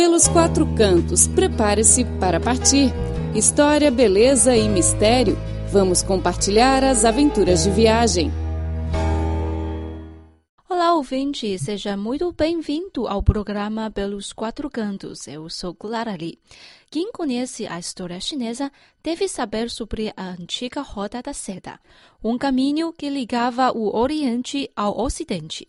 Pelos quatro cantos, prepare-se para partir. História, beleza e mistério. Vamos compartilhar as aventuras de viagem. Olá, ouvinte, seja muito bem-vindo ao programa Pelos Quatro Cantos. Eu sou Clara Lee. Quem conhece a história chinesa deve saber sobre a antiga Roda da Seda, um caminho que ligava o Oriente ao Ocidente.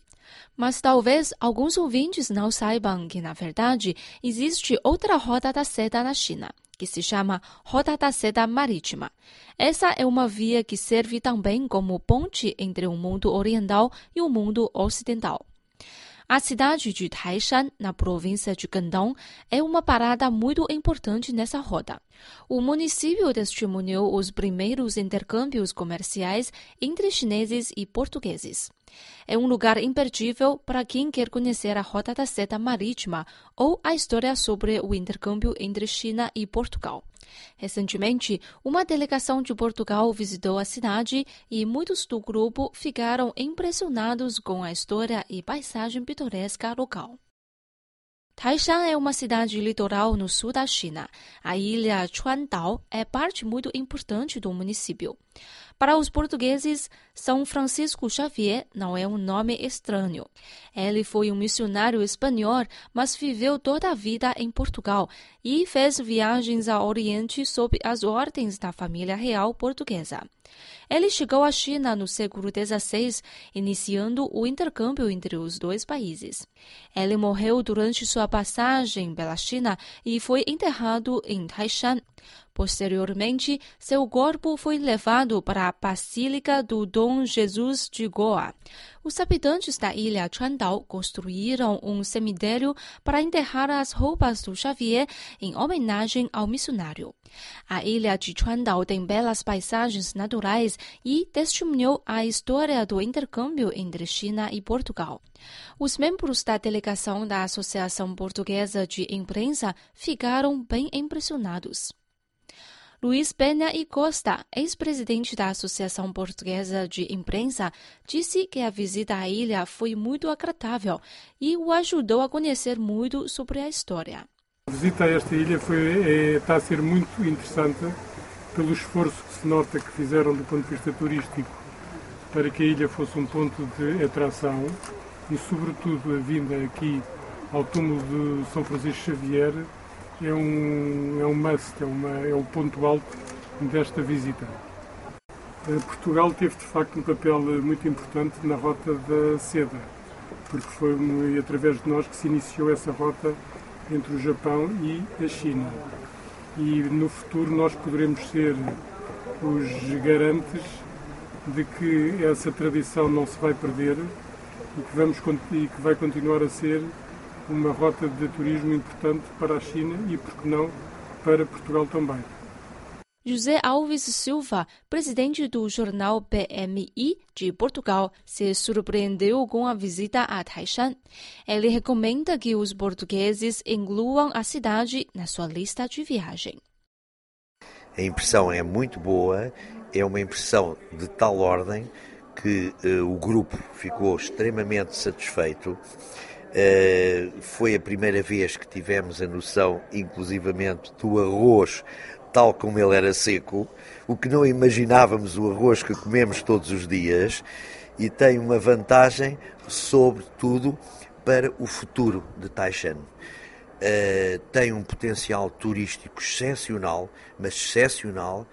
Mas talvez alguns ouvintes não saibam que, na verdade, existe outra Rota da Seda na China, que se chama Rota da Seda Marítima. Essa é uma via que serve também como ponte entre o mundo oriental e o mundo ocidental. A cidade de Taishan, na província de Guangdong, é uma parada muito importante nessa rota. O município testemunhou os primeiros intercâmbios comerciais entre chineses e portugueses. É um lugar imperdível para quem quer conhecer a Rota da Seda Marítima ou a história sobre o intercâmbio entre China e Portugal. Recentemente, uma delegação de Portugal visitou a cidade e muitos do grupo ficaram impressionados com a história e paisagem pitoresca local. Taishan é uma cidade litoral no sul da China. A ilha Chuandao é parte muito importante do município. Para os portugueses, São Francisco Xavier não é um nome estranho. Ele foi um missionário espanhol, mas viveu toda a vida em Portugal e fez viagens ao Oriente sob as ordens da família real portuguesa. Ele chegou à China no século XVI, iniciando o intercâmbio entre os dois países. Ele morreu durante sua passagem pela China e foi enterrado em Taishan. Posteriormente, seu corpo foi levado para a Basílica do Dom Jesus de Goa. Os habitantes da ilha Chuandao construíram um cemitério para enterrar as roupas do Xavier em homenagem ao missionário. A ilha de Chuandao tem belas paisagens naturais e testemunhou a história do intercâmbio entre China e Portugal. Os membros da delegação da Associação Portuguesa de Imprensa ficaram bem impressionados. Luiz Penha e Costa, ex-presidente da Associação Portuguesa de Imprensa, disse que a visita à ilha foi muito agradável e o ajudou a conhecer muito sobre a história. A visita a esta ilha foi, é, está a ser muito interessante pelo esforço que se nota que fizeram do ponto de vista turístico para que a ilha fosse um ponto de atração e, sobretudo, a vinda aqui ao túmulo de São Francisco Xavier é um, é um must, é, uma, é o ponto alto desta visita. Eh, Portugal teve de facto um papel muito importante na rota da seda, porque foi através de nós que se iniciou essa rota entre o Japão e a China. E no futuro nós poderemos ser os garantes de que essa tradição não se vai perder e que, vamos, e que vai continuar a ser uma rota de turismo importante para a China e, por que não, para Portugal também. José Alves Silva, presidente do jornal PMI de Portugal, se surpreendeu com a visita a Taishan. Ele recomenda que os portugueses incluam a cidade na sua lista de viagem. A impressão é muito boa, é uma impressão de tal ordem que uh, o grupo ficou extremamente satisfeito. Uh, foi a primeira vez que tivemos a noção, inclusivamente, do arroz tal como ele era seco, o que não imaginávamos o arroz que comemos todos os dias, e tem uma vantagem, sobretudo, para o futuro de Taishan. Uh, tem um potencial turístico excepcional, mas excepcional,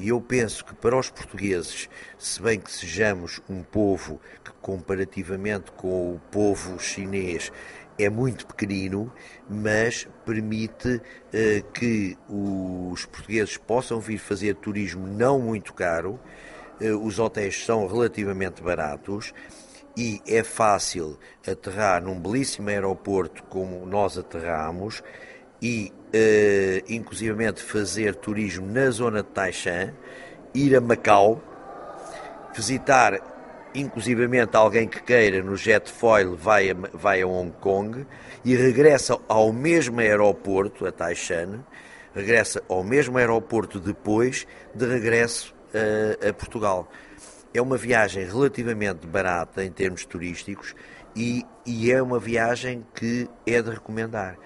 e eu penso que para os portugueses, se bem que sejamos um povo que, comparativamente com o povo chinês, é muito pequenino, mas permite eh, que os portugueses possam vir fazer turismo não muito caro. Eh, os hotéis são relativamente baratos e é fácil aterrar num belíssimo aeroporto como nós aterramos e, eh, inclusivamente, fazer turismo na zona de Taishan, ir a Macau, visitar inclusivamente alguém que queira no jet foil vai a, vai a Hong Kong e regressa ao mesmo aeroporto, a Taishan, regressa ao mesmo aeroporto depois de regresso a, a Portugal. É uma viagem relativamente barata em termos turísticos e, e é uma viagem que é de recomendar.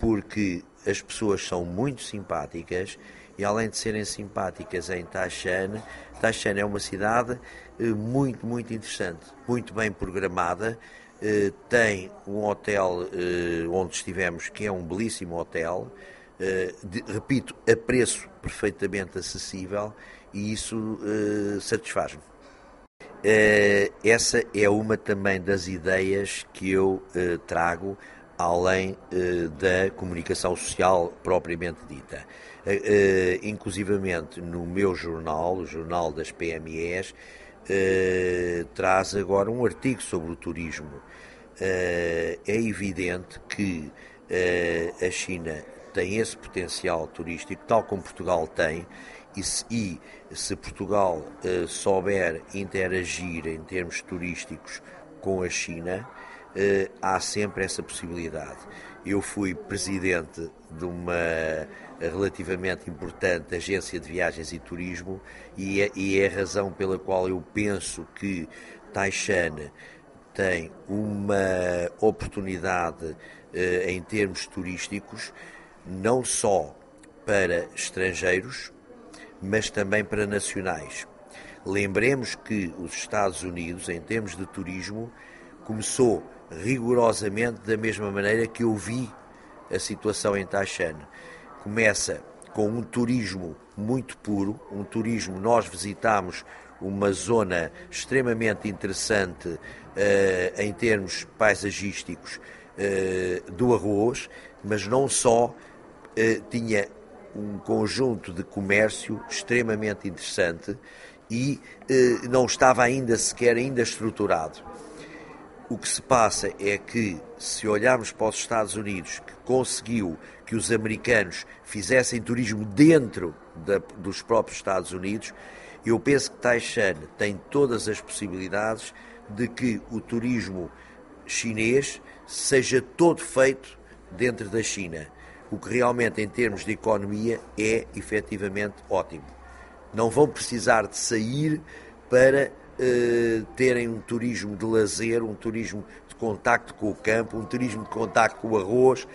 porque as pessoas são muito simpáticas e além de serem simpáticas em Taishan, Taishan é uma cidade eh, muito, muito interessante, muito bem programada, eh, tem um hotel eh, onde estivemos que é um belíssimo hotel, repito, a preço perfeitamente acessível e isso satisfaz-me. Essa é uma também das ideias que eu trago além da comunicação social propriamente dita. Uh, inclusivamente no meu jornal, o Jornal das PMEs, uh, traz agora um artigo sobre o turismo. Uh, é evidente que a China tem esse potencial turístico, tal como Portugal tem, e se, e, se Portugal souber interagir em termos turísticos com a China, há sempre essa possibilidade. Eu fui presidente de uma relativamente importante agência de viagens e turismo e é, e é a razão pela qual eu penso que Taishan tem uma oportunidade eh, em termos turísticos, não só para estrangeiros, mas também para nacionais. Lembremos que os Estados Unidos, em termos de turismo, começou rigorosamente da mesma maneira que eu vi a situação em Taishan começa com um turismo muito puro, um turismo, nós visitamos uma zona extremamente interessante uh, em termos paisagísticos uh, do arroz, mas não só uh, tinha um conjunto de comércio extremamente interessante e não estava ainda sequer ainda estruturado. O que se passa é que, se olharmos para os Estados Unidos, que conseguiu que os americanos fizessem turismo dentro da, dos próprios Estados Unidos, eu penso que Taishan tem todas as possibilidades de que o turismo chinês seja todo feito dentro da China, o que realmente, em termos de economia, é efetivamente ótimo. Não vão precisar de sair para uh, terem um turismo de lazer, um turismo de contacto com o campo, um turismo de contacto com o arroz,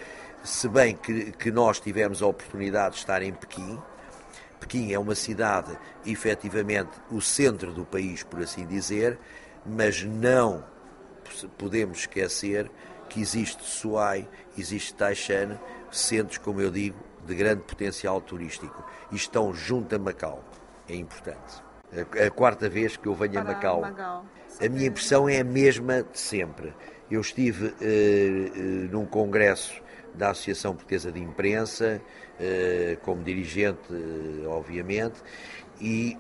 se bem que, que nós tivemos a oportunidade de estar em Pequim, Pequim é uma cidade, efetivamente, o centro do país, por assim dizer, mas não podemos esquecer que existe Suai, existe Taishan, centros, como eu digo, de grande potencial turístico e estão junto a Macau. É importante. A, a quarta vez que eu venho Para a Macau, Macau. a minha impressão é a mesma de sempre. Eu estive uh, uh, num congresso da Associação Portuguesa de Imprensa, eh, como dirigente, obviamente, e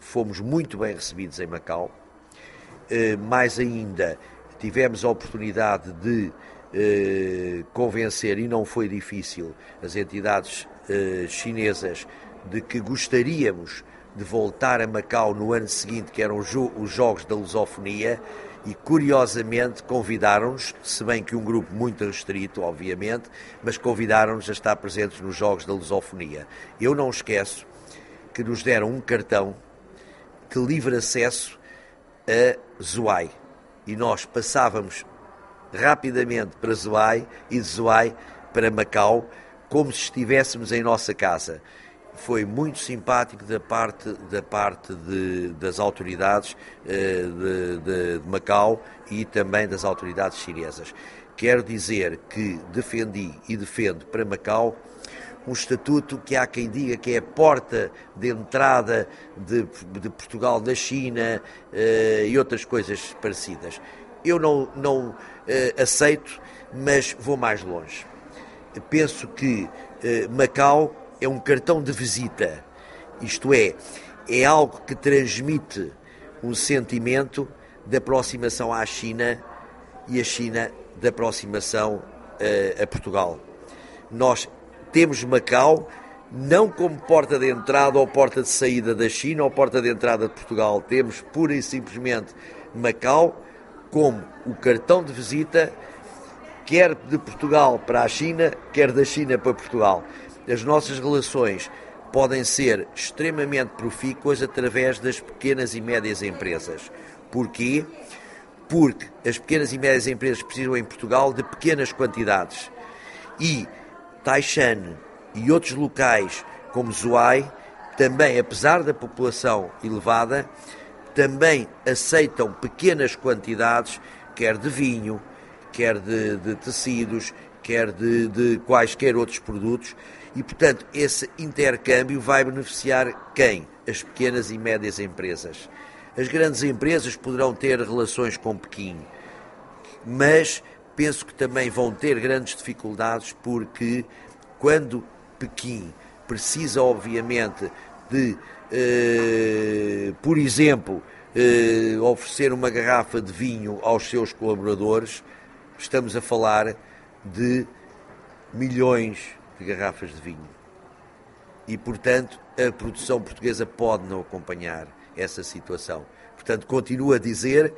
fomos muito bem recebidos em Macau. Mais ainda, tivemos a oportunidade de convencer, e não foi difícil, as entidades chinesas de que gostaríamos de voltar a Macau no ano seguinte, que eram os Jogos da Lusofonia, e curiosamente convidaram-nos, se bem que um grupo muito restrito, obviamente, mas convidaram-nos a estar presentes nos Jogos da Lusofonia. Eu não esqueço que nos deram um cartão que livre acesso a Zuai e nós passávamos rapidamente para Zuai e de Zuai para Macau como se estivéssemos em nossa casa foi muito simpático da parte, da parte de, das autoridades eh, de, de, de Macau e também das autoridades chinesas. Quero dizer que defendi e defendo para Macau um estatuto que há quem diga que é a porta de entrada de, de Portugal na China uh, e outras coisas parecidas. Eu não, não uh, aceito, mas vou mais longe. Penso que Macau é um cartão de visita, isto é, é algo que transmite um sentimento de aproximação à China e a China de aproximação uh, a Portugal. Nós temos Macau não como porta de entrada ou porta de saída da China ou porta de entrada de Portugal. Temos pura e simplesmente Macau como o cartão de visita, quer de Portugal para a China, quer da China para Portugal as nossas relações podem ser extremamente profícuas através das pequenas e médias empresas. Porquê? Porque as pequenas e médias empresas precisam em Portugal de pequenas quantidades E Taishan e outros locais como Zhuai, também, apesar da população elevada, também aceitam pequenas quantidades, quer de vinho, quer de, de tecidos, quer de, de quaisquer outros produtos, e, portanto, esse intercâmbio vai beneficiar quem? As pequenas e médias empresas. As grandes empresas poderão ter relações com Pequim, mas penso que também vão ter grandes dificuldades porque quando Pequim precisa, obviamente, de, eh, por exemplo, eh, oferecer uma garrafa de vinho aos seus colaboradores, estamos a falar de milhões de garrafas de vinho. E, portanto, a produção portuguesa pode não acompanhar essa situação. Portanto, continuo a dizer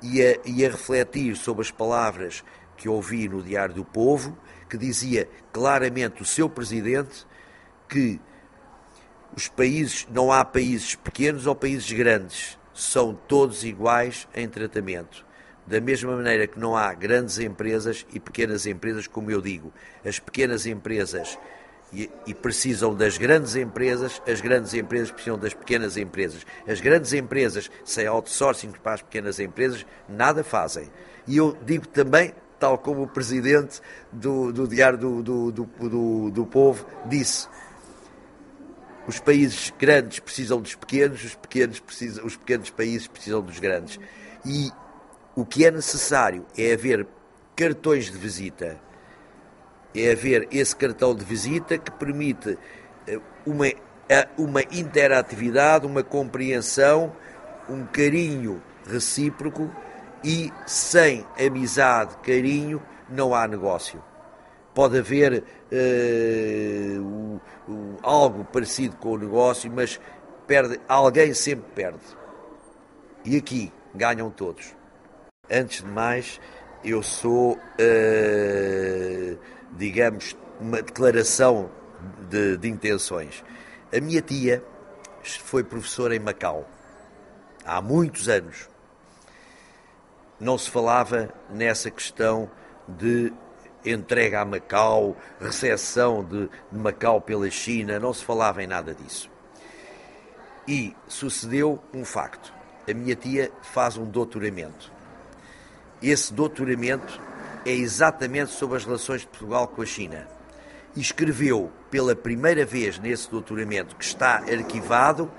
e a, e a refletir sobre as palavras que ouvi no Diário do Povo, que dizia claramente o seu presidente que os países, não há países pequenos ou países grandes, são todos iguais em tratamento. Da mesma maneira que não há grandes empresas e pequenas empresas, como eu digo, as pequenas empresas e, e, precisam das grandes empresas, as grandes empresas precisam das pequenas empresas. As grandes empresas, sem outsourcing para as pequenas empresas, nada fazem. E eu digo também, tal como o presidente do, do Diário do, do, do, do, Povo disse, os países grandes precisam dos pequenos, os pequenos, precisam, os pequenos países precisam dos grandes. E o que é necessário é haver cartões de visita, é haver esse cartão de visita que permite eh, uma, uma interatividade, uma compreensão, um carinho recíproco e sem amizade, carinho, não há negócio. Pode haver uh, algo parecido com o negócio, mas perde, alguém sempre perde. E aqui ganham todos. Antes de mais, eu sou, uh, digamos, uma declaração de, de intenções. A minha tia foi professora em Macau há muitos anos. Não se falava nessa questão de entrega a Macau, recepção de, de Macau pela China, não se falava em nada disso. E sucedeu um facto. A minha tia faz um doutoramento esse doutoramento é exatamente sobre as relações de Portugal com a China. E escreveu pela primeira vez nesse doutoramento, que está arquivado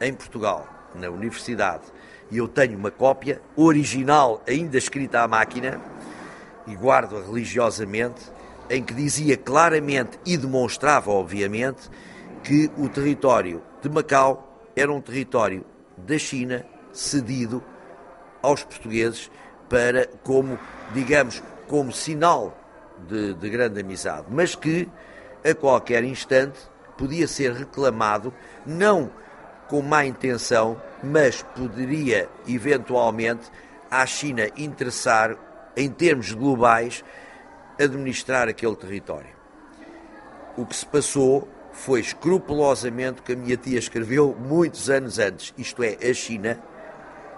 em Portugal, na Universidade. E eu tenho uma cópia original, ainda escrita à máquina, e guardo-a religiosamente, em que dizia claramente e demonstrava, obviamente, que o território de Macau era um território da China cedido aos portugueses para como, digamos, como sinal de, de grande amizade, mas que a qualquer instante podia ser reclamado, não com má intenção, mas poderia eventualmente à China interessar, em termos globais, administrar aquele território. O que se passou foi escrupulosamente o que a minha tia escreveu muitos anos antes, isto é, a China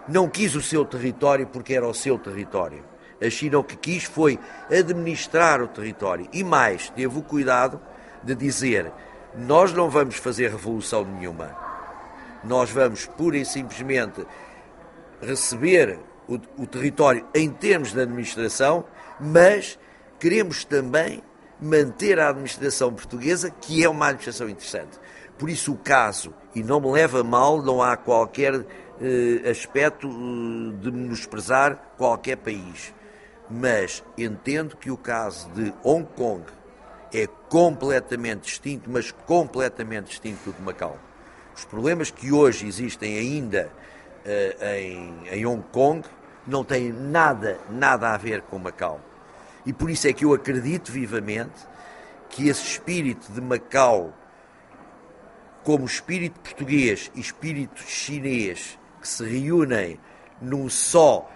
não quis o seu território porque era o seu território. A China o que quis foi administrar o território. E mais, teve o cuidado de dizer: nós não vamos fazer revolução nenhuma. Nós vamos pura e simplesmente receber o, o território em termos de administração, mas queremos também manter a administração portuguesa, que é uma administração interessante. Por isso, o caso, e não me leva mal, não há qualquer aspecto eh, de menosprezar qualquer país. Mas entendo que o caso de Hong Kong é completamente distinto, mas completamente distinto do de Macau. Os problemas que hoje existem ainda uh, em, em Hong Kong não têm nada, nada a ver com Macau. E por isso é que eu acredito vivamente que esse espírito de Macau, como espírito português e espírito chinês, que se reúnem num só,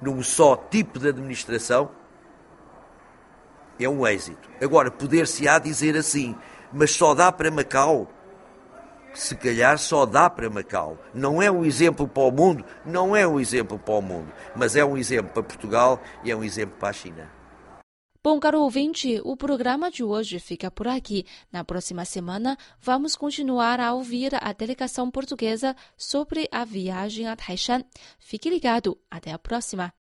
num só tipo de administração, é um êxito. Agora, poder-se-á dizer assim, mas só dá para Macau? Se calhar só dá para Macau. Não é um exemplo para o mundo, não é um exemplo para o mundo, mas é um exemplo para Portugal e é um exemplo para a China. Bom, caro ouvinte, o programa de hoje fica por aqui. Na próxima semana, vamos continuar a ouvir a delegação portuguesa sobre a viagem a Taishan. Fique ligado. Até a próxima.